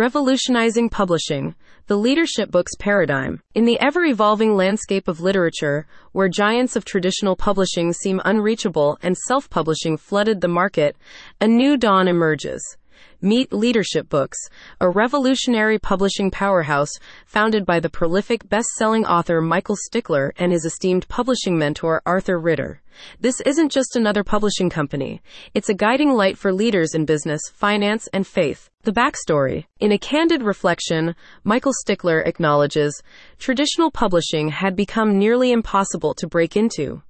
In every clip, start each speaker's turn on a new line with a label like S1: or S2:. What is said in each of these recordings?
S1: Revolutionizing Publishing, the Leadership Books Paradigm. In the ever evolving landscape of literature, where giants of traditional publishing seem unreachable and self publishing flooded the market, a new dawn emerges. Meet Leadership Books, a revolutionary publishing powerhouse founded by the prolific best-selling author Michael Stickler and his esteemed publishing mentor Arthur Ritter. This isn't just another publishing company. It's a guiding light for leaders in business, finance, and faith. The backstory. In a candid reflection, Michael Stickler acknowledges traditional publishing had become nearly impossible to break into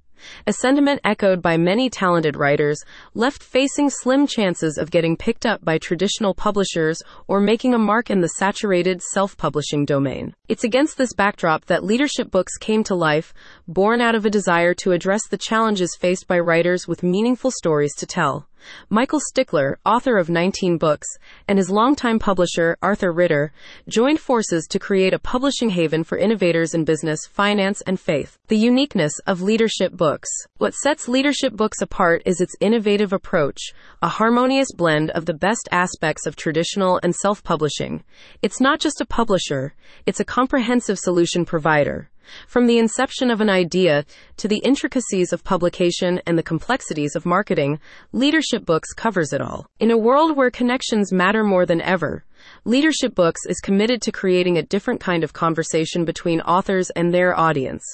S1: a sentiment echoed by many talented writers, left facing slim chances of getting picked up by traditional publishers or making a mark in the saturated self publishing domain. It's against this backdrop that leadership books came to life, born out of a desire to address the challenges faced by writers with meaningful stories to tell. Michael Stickler, author of 19 books, and his longtime publisher, Arthur Ritter, joined forces to create a publishing haven for innovators in business, finance, and faith. The uniqueness of leadership books. What sets leadership books apart is its innovative approach, a harmonious blend of the best aspects of traditional and self publishing. It's not just a publisher, it's a comprehensive solution provider. From the inception of an idea to the intricacies of publication and the complexities of marketing, Leadership Books covers it all. In a world where connections matter more than ever, Leadership Books is committed to creating a different kind of conversation between authors and their audience.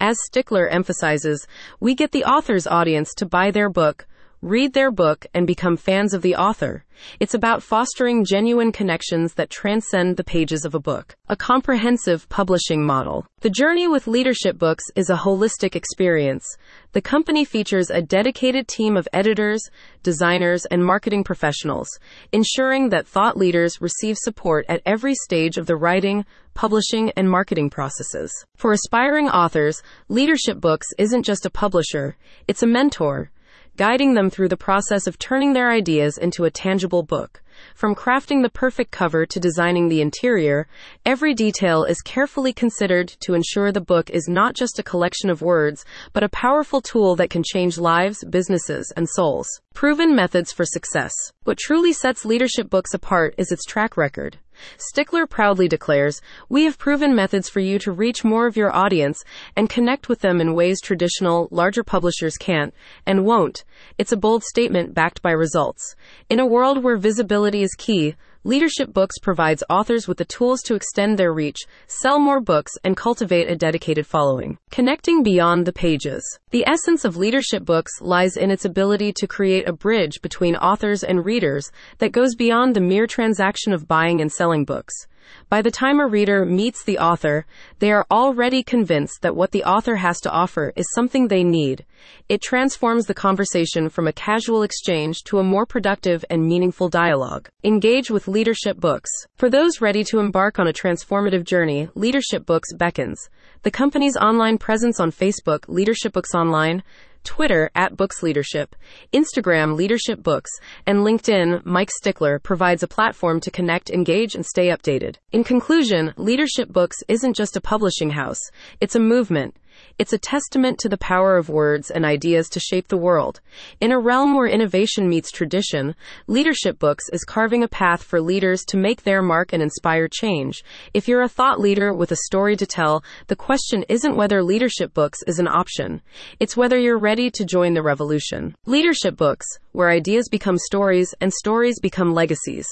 S1: As Stickler emphasizes, we get the author's audience to buy their book read their book, and become fans of the author. It's about fostering genuine connections that transcend the pages of a book. A comprehensive publishing model. The journey with leadership books is a holistic experience. The company features a dedicated team of editors, designers, and marketing professionals, ensuring that thought leaders receive support at every stage of the writing, publishing, and marketing processes. For aspiring authors, Leadership Books isn't just a publisher, it's a mentor guiding them through the process of turning their ideas into a tangible book. From crafting the perfect cover to designing the interior, every detail is carefully considered to ensure the book is not just a collection of words, but a powerful tool that can change lives, businesses, and souls. Proven methods for success. What truly sets leadership books apart is its track record. Stickler proudly declares, We have proven methods for you to reach more of your audience and connect with them in ways traditional, larger publishers can't and won't. It's a bold statement backed by results. In a world where visibility is key, Leadership Books provides authors with the tools to extend their reach, sell more books, and cultivate a dedicated following. Connecting beyond the pages. The essence of Leadership Books lies in its ability to create a bridge between authors and readers that goes beyond the mere transaction of buying and selling books. By the time a reader meets the author, they are already convinced that what the author has to offer is something they need. It transforms the conversation from a casual exchange to a more productive and meaningful dialogue. Engage with Leadership Books. For those ready to embark on a transformative journey, Leadership Books beckons. The company's online presence on Facebook, Leadership Books Online, Twitter at Books Leadership, Instagram Leadership Books, and LinkedIn Mike Stickler provides a platform to connect, engage, and stay updated. In conclusion, Leadership Books isn't just a publishing house, it's a movement. It's a testament to the power of words and ideas to shape the world. In a realm where innovation meets tradition, Leadership Books is carving a path for leaders to make their mark and inspire change. If you're a thought leader with a story to tell, the question isn't whether Leadership Books is an option. It's whether you're ready to join the revolution. Leadership Books, where ideas become stories and stories become legacies.